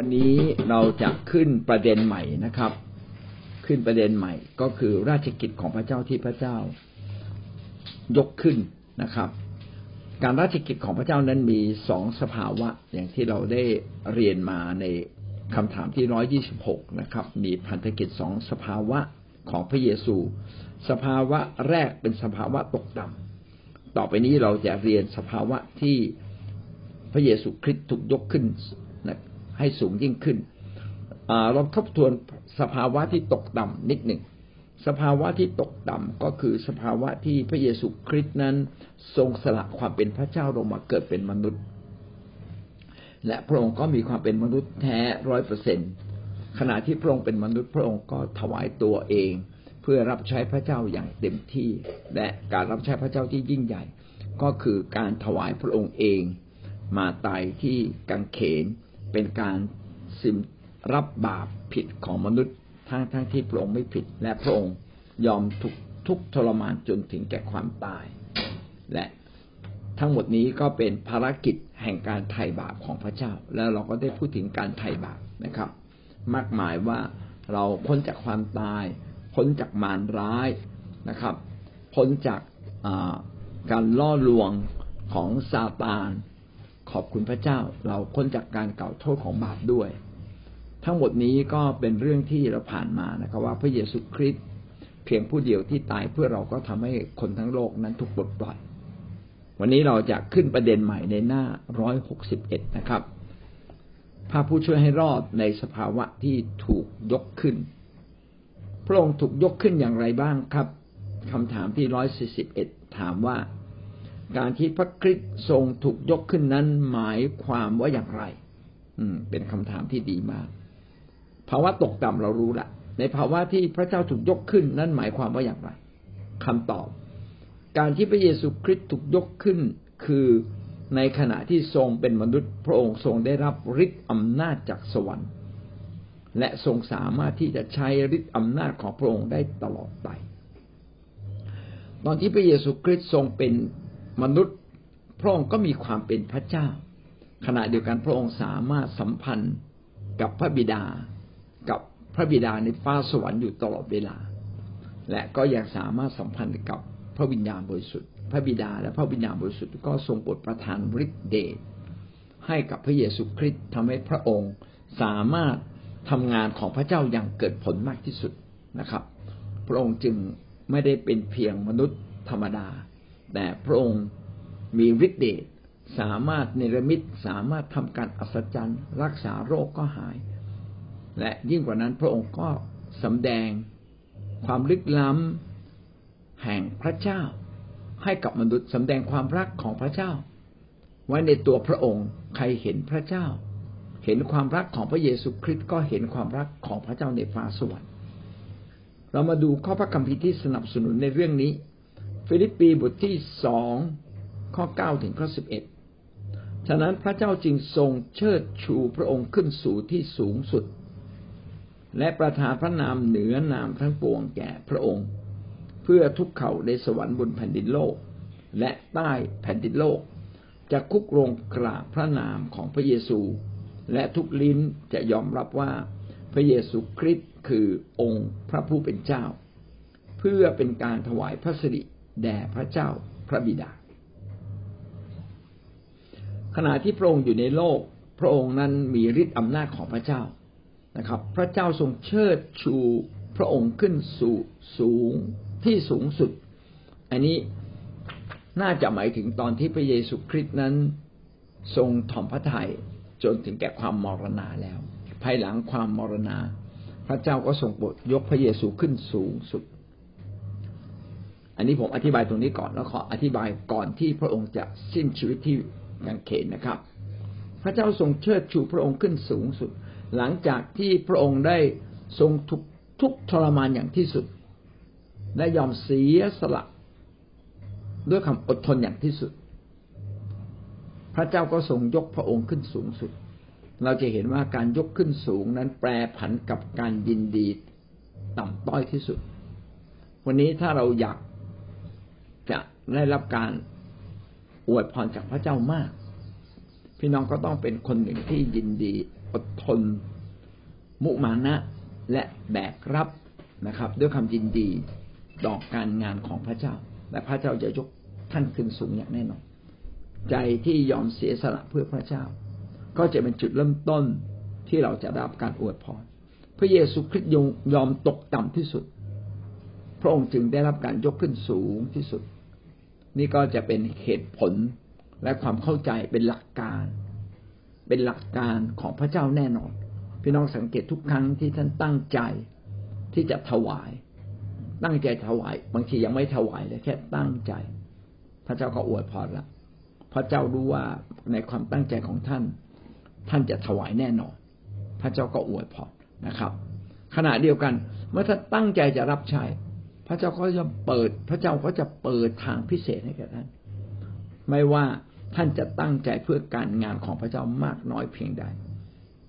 วันนี้เราจะขึ้นประเด็นใหม่นะครับ ขึ้นประเด็นใหม่ก็คือราชกิจของพระเจ้าที่พระเจ้ายกขึ้นนะครับ การราชกิจของพระเจ้านั้นมีสองสภาวะ อย่างที่เราได้เรียนมาในคำถามที่ร้อยยี่สิบหกนะครับ มีพันธกิจสองสภาวะของพระเยซู สภาวะแรกเป็นสภาวะตกต่ำต่อไปนี้เราจะเรียนสภาวะที่พระเยซูคริสต์ถูกยกขึ้น ให้สูงยิ่งขึ้นเราทบทวนสภาวะที่ตกต่ำนิดหนึ่งสภาวะที่ตกต่ำก็คือสภาวะที่พระเยซูคริสต์นั้น ทรงสละความเป็นพระเจ้าลงมาเกิดเป็นมนุษย์ และพระองค์ก็มีความเป็นมนุษย์แท้ร้อยเปอร์เซ็นขณะที่พระองค์เป็นมนุษย์พระองค์ก็ถวายตัวเอง เพื่อรับใช้พระเจ้าอย่างเต็มที่ และการรับใช้พระเจ้าที่ยิ่งใหญ่ ก็คือการถวายพระองค์เอง มาตายที่กังเขน เป็นการสิมรับบาปผิดของมนุษย์ทั้งทั้งที่พระองค์ไม่ผิด และพระองค์ยอมทุกทุกทรมานจนถึงแก่ความตาย และทั้งหมดนี้ก็เป็นภารกิจแห่งการไถ่บาปของพระเจ้า แล้วเราก็ได้พูดถึงการไถ่บาปนะครับ มากมายว่าเราพ้นจากความตายพ้นจากมารร้ายนะครับ พ้นจากการล่อลวงของซาตาน ขอบคุณพระเจ้าเราพ้นจากการเก่าโทษของบาปด้วย ทั้งหมดนี้ก็เป็นเรื่องที่เราผ่านมานะครับ ว่าพระเยซูคริสต์เพียงผู้เดียวที่ตายเพื่อเราก็ทำให้คนทั้งโลกนั้นถูกปลดปล่อย วันนี้เราจะขึ้นประเด็นใหม่ในหน้าร้อยหกสิบเอ็ดนะครับพระผู้ช่วยให้รอดในสภาวะที่ถูกยกขึ้น พระองค์ถูกยกขึ้นอย่างไรบ้างครับคำถามที่ร้อยสี่สิบเอ็ดถามว่า การที่พระคริสต์ทรงถูกยกขึ้นนั้นหมายความว่าอย่างไร อืม เป็นคำถามที่ดีมาก ภาวะตกต่ำเรารู้ละในภาวะที่พระเจ้าถูกยกขึ้นนั้นหมายความว่าอย่างไรคำตอบ การที่พระเยซูคริสต์ถูกยกขึ้น คือในขณะที่ทรงเป็นมนุษย์ พระองค์ทรงได้รับฤทธิ์อำนาจจากสวรรค์ และทรงสามารถที่จะใช้ฤทธิ์อำนาจของพระองค์ได้ตลอดไป ตอนที่พระเยซูคริสต์ทรงเป็น มนุษย์พระองค์ก็มีความเป็นพระเจ้า ขณะเดียวกันพระองค์สามารถสัมพันธ์กับพระบิดา กับพระบิดาในฟ้าสวรรค์อยู่ตลอดเวลา และก็ยังสามารถสัมพันธ์กับพระวิญญาณบริสุทธิ์ พระบิดาและพระวิญญาณบริสุทธิ์ก็ทรงโปรดประทานฤทธิ์เดชให้กับพระเยซูคริสต์ทำให้พระองค์สามารถทำงานของพระเจ้าอย่างเกิดผลมากที่สุดนะครับ พระองค์จึงไม่ได้เป็นเพียงมนุษย์ธรรมดา แต่พระองค์มีฤทธิ์เดชสามารถเนรมิตสามารถทำการอัศจรรย์ รักษาโรคก็หาย และยิ่งกว่านั้นพระองค์ก็สำแดงความลึกล้ำแห่งพระเจ้า ให้กับมนุษย์สำแดงความรักของพระเจ้า ไว้ในตัวพระองค์ใครเห็นพระเจ้า เห็นความรักของพระเยซูคริสต์ก็เห็นความรักของพระเจ้าในฟ้าสวรรค์เรามาดูข้อพระคัมภีร์ที่สนับสนุนในเรื่องนี้ ฟิลิปปีบทที่สองข้อเก้าถึงข้อสิบเอ็ดฉะนั้นพระเจ้าจึงทรงเชิดชูพระองค์ขึ้นสู่ที่สูงสุด และประทานพระนามเหนือนามทั้งปวงแก่พระองค์ เพื่อทุกเขาในสวรรค์บนแผ่นดินโลก และใต้แผ่นดินโลก จะคุกลงกราบพระนามของพระเยซู และทุกลิ้นจะยอมรับว่าพระเยซูคริสต์คือองค์พระผู้เป็นเจ้า เพื่อเป็นการถวายพระสิริ แด่พระเจ้าพระบิดา ขณะที่พระองค์อยู่ในโลก พระองค์นั้นมีฤทธิ์อำนาจของพระเจ้านะครับ พระเจ้าทรงเชิดชูพระองค์ขึ้นสู่สูงที่สูงสุด อันนี้น่าจะหมายถึงตอนที่พระเยซูคริสต์นั้น ทรงถ่อมพระทัยจนถึงแก่ความมรณาแล้ว ภายหลังความมรณา พระเจ้าก็ทรงโปรดยกพระเยซูขึ้นสูงสุด อันนี้ผมอธิบายตรงนี้ก่อนแล้วขออธิบายก่อนที่พระองค์จะสิ้นชีวิตที่ยังเขนนะครับ พระเจ้าทรงเชิดชูพระองค์ขึ้นสูงสุด หลังจากที่พระองค์ได้ทรงทุกทุกทรมานอย่างที่สุดได้ยอมเสียสละ ด้วยคำอดทนอย่างที่สุด พระเจ้าก็ทรงยกพระองค์ขึ้นสูงสุด เราจะเห็นว่าการยกขึ้นสูงนั้นแปรผันกับการยินดี ต่ำต้อยที่สุด วันนี้ถ้าเราอยาก จะได้รับการอวยพรจากพระเจ้ามาก พี่น้องก็ต้องเป็นคนหนึ่งที่ยินดี อดทน มุมานะและแบกรับนะครับ ด้วยความยินดีต่อการงานของพระเจ้า และพระเจ้าจะยกท่านขึ้นสูงอย่างแน่นอนใจที่ยอมเสียสละเพื่อพระเจ้า ก็จะเป็นจุดเริ่มต้นที่เราจะรับการอวยพรพระเยซูคริสต์ยอมตกต่ำที่สุด พระองค์จึงได้รับการยกขึ้นสูงที่สุด นี่ก็จะเป็นเหตุผลและความเข้าใจเป็นหลักการ เป็นหลักการของพระเจ้าแน่นอน พี่น้องสังเกตทุกครั้งที่ท่านตั้งใจที่จะถวาย ตั้งใจถวาย บางทียังไม่ถวายเลยแค่ตั้งใจ พระเจ้าก็อวยพรละพระเจ้ารู้ว่าในความตั้งใจของท่าน ท่านจะถวายแน่นอน พระเจ้าก็อวยพรนะครับ ขณะเดียวกัน เมื่อท่านตั้งใจจะรับใช้ พระเจ้าก็จะเปิด พระเจ้าก็จะเปิดทางพิเศษให้แก่ท่าน ไม่ว่าท่านจะตั้งใจเพื่อการงานของพระเจ้ามากน้อยเพียงใด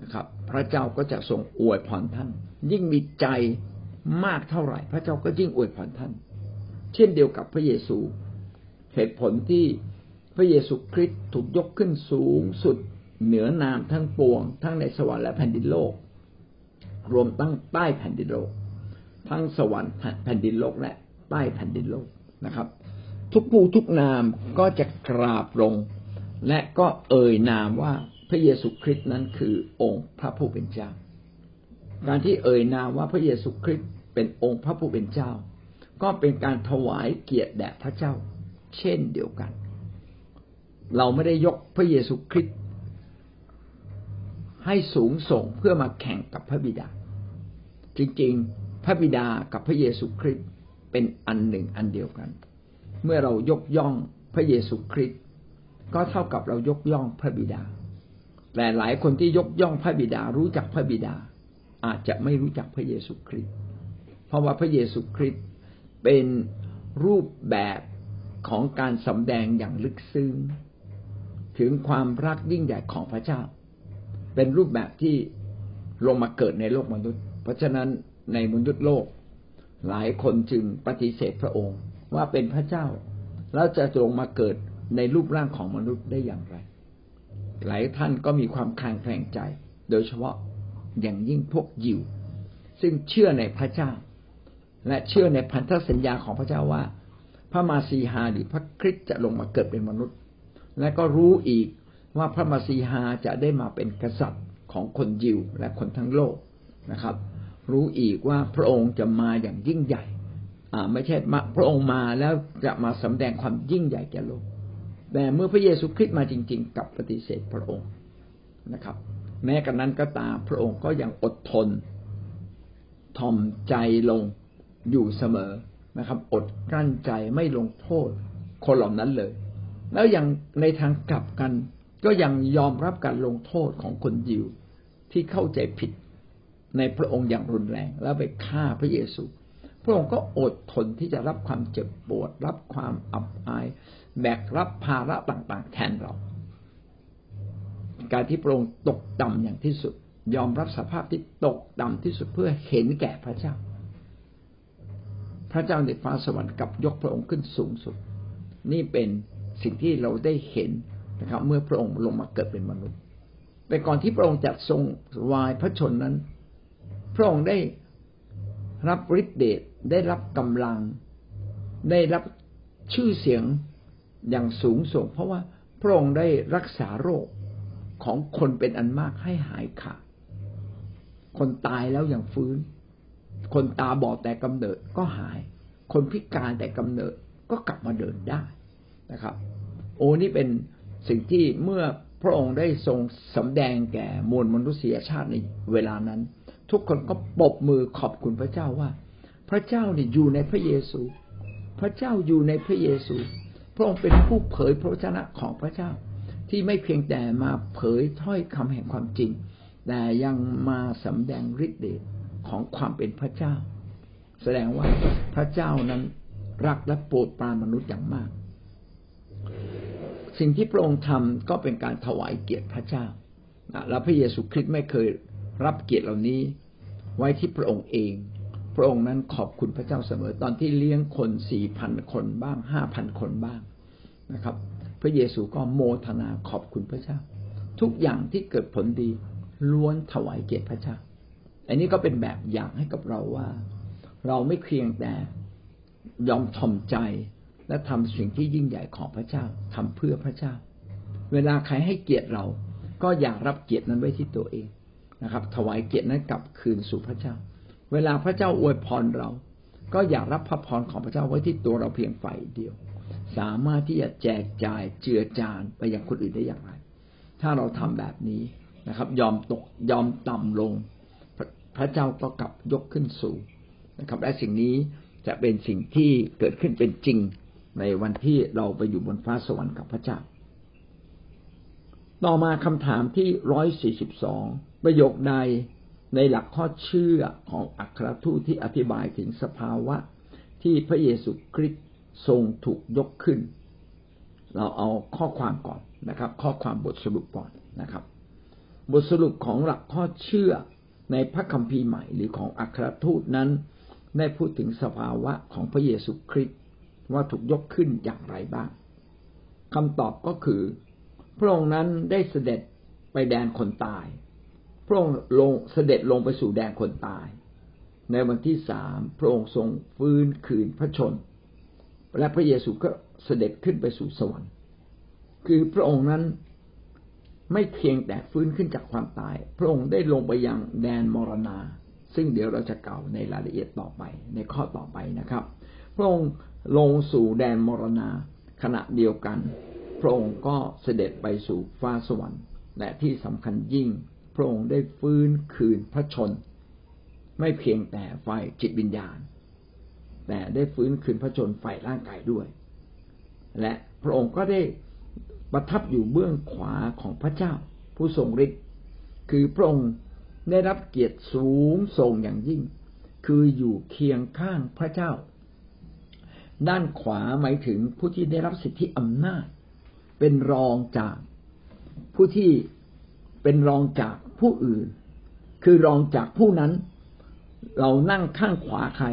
นะครับ พระเจ้าก็จะทรงอวยพรท่าน ยิ่งมีใจมากเท่าไหร่ พระเจ้าก็ยิ่งอวยพรท่าน เช่นเดียวกับพระเยซู เหตุผลที่พระเยซูคริสต์ถูกยกขึ้นสูงสุดเหนือนามทั้งปวง ทั้งในสวรรค์และแผ่นดินโลก รวมตั้งใต้แผ่นดินโลก ทั้งสวรรค์แผ่นดินโลกและใต้แผ่นดินโลกนะครับ ทุกผู้ทุกนามก็จะกราบลง และก็เอ่ยนามว่าพระเยซูคริสต์นั้นคือองค์พระผู้เป็นเจ้า การที่เอ่ยนามว่าพระเยซูคริสต์เป็นองค์พระผู้เป็นเจ้า ก็เป็นการถวายเกียรติแด่พระเจ้า เช่นเดียวกัน เราไม่ได้ยกพระเยซูคริสต์ให้สูงส่งเพื่อมาแข่งกับพระบิดา จริง ระบิดากับพระเยซูคริสต์เป็นอันหนึ่งอันเดียวกัน เมื่อเรายกย่องพระเยซูคริสต์ก็เท่ากับเรายกย่องพระบิดา แต่หลายคนที่ยกย่องพระบิดารู้จักพระบิดา อาจจะไม่รู้จักพระเยซูคริสต์เพราะว่าพระเยซูคริสต์เป็นรูปแบบของการสำแดงอย่างลึกซึ้งถึงความรักยิ่งใหญ่ของพระเจ้า เป็นรูปแบบที่ลงมาเกิดในโลกมนุษย์ เพราะฉะนั้น ในมนุษย์โลก หลายคนจึงปฏิเสธพระองค์ว่าเป็นพระเจ้า แล้วจะลงมาเกิดในรูปร่างของมนุษย์ได้อย่างไร หลายท่านก็มีความคลางแคลงใจ โดยเฉพาะอย่างยิ่งพวกยิว ซึ่งเชื่อในพระเจ้า และเชื่อในพันธสัญญาของพระเจ้าว่า พระมาสีหาหรือพระคริสต์จะลงมาเกิดเป็นมนุษย์ และก็รู้อีกว่าพระมาสีหาจะได้มาเป็นกษัตริย์ของคนยิวและคนทั้งโลกนะครับ รู้อีกว่าพระองค์จะมาอย่างยิ่งใหญ่อไม่ใช่พระองค์มาแล้วจะมาสำแดงความยิ่งใหญ่แก่โลก แต่เมื่อพระเยซูคริสต์มาจริง ๆ กับปฏิเสธพระองค์นะครับ แม้กระนั้นก็ตามพระองค์ก็ยังอดทนทอมใจลงอยู่เสมอนะครับ อดกลั้นใจไม่ลงโทษคนเหล่านั้นเลย แล้วยังในทางกลับกันก็ยังยอมรับการลงโทษของคนยิวที่เข้าใจผิด ในพระองค์อย่างรุนแรง แล้วไปฆ่าพระเยซู พระองค์ก็อดทนที่จะรับความเจ็บปวด รับความอับอาย แบกรับภาระต่าง ๆ แทนเรา การที่พระองค์ตกต่ำอย่างที่สุด ยอมรับสภาพที่ตกต่ำที่สุดเพื่อเห็นแก่พระเจ้า พระเจ้าในฟ้าสวรรค์กับยกพระองค์ขึ้นสูงสุด นี่เป็นสิ่งที่เราได้เห็นนะครับ เมื่อพระองค์ลงมาเกิดเป็นมนุษย์ แต่ก่อนที่พระองค์จะทรงวายพระชนนั้น ระองค์ได้รับฤทธิ์เดชได้รับกำลัง ได้รับชื่อเสียงอย่างสูงส่ง เพราะว่าพระองค์ได้รักษาโรคของคนเป็นอันมากให้หายขาดคนตายแล้วอย่างฟื้น คนตาบอดแต่กำเนิดก็หาย คนพิการแต่กำเนิดก็กลับมาเดินได้นะครับ โอ้นี่เป็นสิ่งที่เมื่อพระองค์ได้ทรงสำแดงแก่มวลมนุษยชาติในเวลานั้น ทุกคนก็ปบมือขอบคุณพระเจ้าว่า พระเจ้าเนี่ยอยู่ในพระเยซู พระเจ้าอยู่ในพระเยซู พระองค์เป็นผู้เผยพระวจนะของพระเจ้า ที่ไม่เพียงแต่มาเผยถ้อยคำแห่งความจริง แต่ยังมาสำแดงฤทธิ์เดชของความเป็นพระเจ้า แสดงว่าพระเจ้านั้นรักและโปรดปรานมนุษย์อย่างมาก สิ่งที่พระองค์ทำก็เป็นการถวายเกียรติพระเจ้าแล้วพระเยซูคริสต์ไม่เคย รับเกียรติเหล่านี้ไว้ที่พระองค์เอง พระองค์นั้นขอบคุณพระเจ้าเสมอ ตอนที่เลี้ยงคนสี่พันคนบ้างห้าพันคนบ้างนะครับ พระเยซูก็โมทนาขอบคุณพระเจ้า ทุกอย่างที่เกิดผลดีล้วนถวายเกียรติพระเจ้า อันนี้ก็เป็นแบบอย่างให้กับเราว่า เราไม่เพียงแต่ยอมถ่อมใจและทำสิ่งที่ยิ่งใหญ่ของพระเจ้าทำเพื่อพระเจ้า เวลาใครให้เกียรติเราก็อย่ารับเกียรตินั้นไว้ที่ตัวเอง นะครับ ถวายเกียรตินั้นกลับคืนสู่พระเจ้า เวลาพระเจ้าอวยพรเรา ก็อย่ารับพระพรของพระเจ้าไว้ที่ตัวเราเพียงฝ่ายเดียว สามารถที่จะแจกจ่ายเจือจานไปยังคนอื่นได้อย่างไร ถ้าเราทำแบบนี้นะครับ ยอมตกยอมต่ำลง พระเจ้าก็กลับยกขึ้นสูงนะครับ และสิ่งนี้จะเป็นสิ่งที่เกิดขึ้นเป็นจริงในวันที่เราไปอยู่บนฟ้าสวรรค์กับพระเจ้า ต่อมาคำถามที่ร้อยสี่สิบสอง ประโยคใดในหลักข้อเชื่อของอัครทูตที่อธิบายถึงสภาวะที่พระเยซูคริสต์ทรงถูกยกขึ้น เราเอาข้อความก่อนนะครับ ข้อความบทสรุปก่อนนะครับ บทสรุปของหลักข้อเชื่อในพระคัมภีร์ใหม่หรือของอัครทูตนั้น ได้พูดถึงสภาวะของพระเยซูคริสต์ว่าถูกยกขึ้นอย่างไรบ้างคำตอบก็คือ พระองค์นั้นได้เสด็จไปแดนคนตาย พระองค์ลงเสด็จลงไปสู่แดนคนตาย ในวันที่สามพระองค์ทรงฟื้นคืนพระชน และพระเยซูก็เสด็จขึ้นไปสู่สวรรค์ คือพระองค์นั้นไม่เพียงแต่ฟื้นขึ้นจากความตาย พระองค์ได้ลงไปยังแดนมรณา ซึ่งเดี๋ยวเราจะกล่าวในรายละเอียดต่อไป ในข้อต่อไปนะครับ พระองค์ลงสู่แดนมรณาขณะเดียวกัน พระองค์ก็เสด็จไปสู่ฟ้าสวรรค์และที่สำคัญยิ่ง พระองค์ได้ฟื้นคืนพระชน ไม่เพียงแต่ฝ่ายจิตวิญญาณ แต่ได้ฟื้นคืนพระชนฝ่ายร่างกายด้วย และพระองค์ก็ได้ประทับอยู่เบื้องขวาของพระเจ้า ผู้ทรงฤทธิ์คือพระองค์ได้รับเกียรติสูงส่งอย่างยิ่ง คืออยู่เคียงข้างพระเจ้า ด้านขวาหมายถึงผู้ที่ได้รับสิทธิอำนาจ เป็นรองจากผู้ที่ เป็นรองจากผู้อื่น คือรองจากผู้นั้น เรานั่งข้างขวาใคร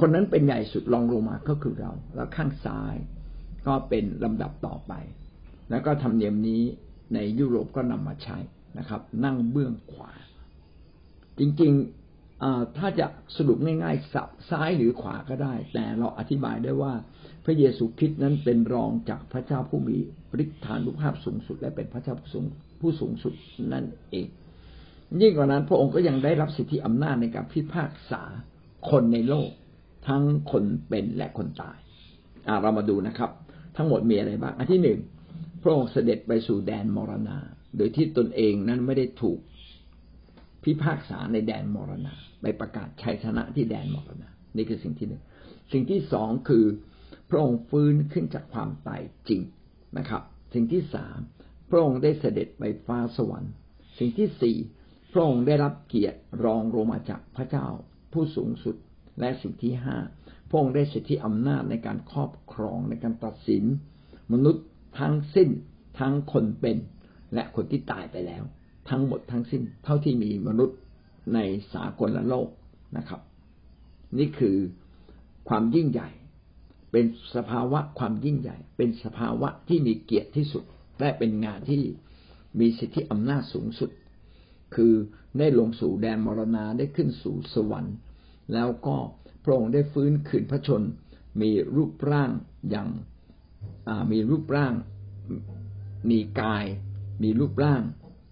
คนนั้นเป็นใหญ่สุดรองลงมาก็คือเรา แล้วข้างซ้ายก็เป็นลำดับต่อไป แล้วก็ทำเนียมนี้ในยุโรปก็นำมาใช้นะครับ นั่งเบื้องขวา จริง ถ้าจะสรุปง่ายๆสับซ้ายหรือขวาก็ได้ แต่เราอธิบายได้ว่า พระเยซูคริสต์นั้นเป็นรองจากพระเจ้าผู้มีฤทธานุภาพสูงสุด และเป็นพระเจ้าผู้สูงผู้สูงสุดนั่นเอง ยิ่งกว่านั้นพระองค์ก็ยังได้รับสิทธิอำนาจในการพิพากษาคนในโลก ทั้งคนเป็นและคนตายเรามาดูนะครับ ทั้งหมดมีอะไรบ้างอันที่หนึ่งพระองค์เสด็จไปสู่แดนมรณา โดยที่ตนเองนั้นไม่ได้ถูก พิพากษาในแดนมรณะ ไปประกาศชัยชนะที่แดนมรณะ นี่คือสิ่งที่หนึ่งสิ่งที่สองคือพระองค์ฟื้นขึ้นจากความตายจริงนะครับ สิ่งที่สามพระองค์ได้เสด็จไปฟ้าสวรรค์ สิ่งที่สี่พระองค์ได้รับเกียรติรองลงมาจากพระเจ้าผู้สูงสุด และสิ่งที่ห้าพระองค์ได้สิทธิอำนาจในการครอบครองในการตัดสิน มนุษย์ทั้งสิ้นทั้งคนเป็น และคนที่ตายไปแล้ว ทั้งหมดทั้งสิ้น เท่าที่มีมนุษย์ในสากลโลกนะครับ นี่คือความยิ่งใหญ่ เป็นสภาวะความยิ่งใหญ่ เป็นสภาวะที่มีเกียรติที่สุด และเป็นงานที่มีสิทธิอำนาจสูงสุด คือได้ลงสู่แดนมรณาได้ขึ้นสู่สวรรค์ แล้วก็พระองค์ได้ฟื้นคืนพระชน มีรูปร่างอย่างมีรูปร่าง มีกาย มีรูปร่าง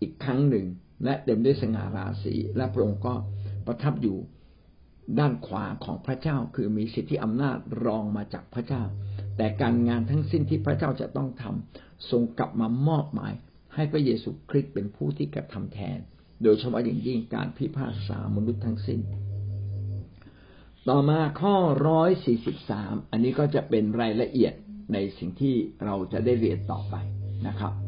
อีกครั้งหนึ่ง และเต็มด้วยสง่าราศีและพระองค์ก็ประทับอยู่ด้านขวาของพระเจ้าคือมีสิทธิอำนาจรองมาจากพระเจ้า แต่การงานทั้งสิ้นที่พระเจ้าจะต้องทำทรงกลับมามอบหมาย ให้พระเยซูคริสต์เป็นผู้ที่กระทำแทน โดยเฉพาะอย่างยิ่งการพิพากษามนุษย์ทั้งสิ้น ต่อมาข้อร้อยสี่สิบสามอันนี้ก็จะเป็นรายละเอียดในสิ่งที่เราจะได้เรียนต่อไปนะครับ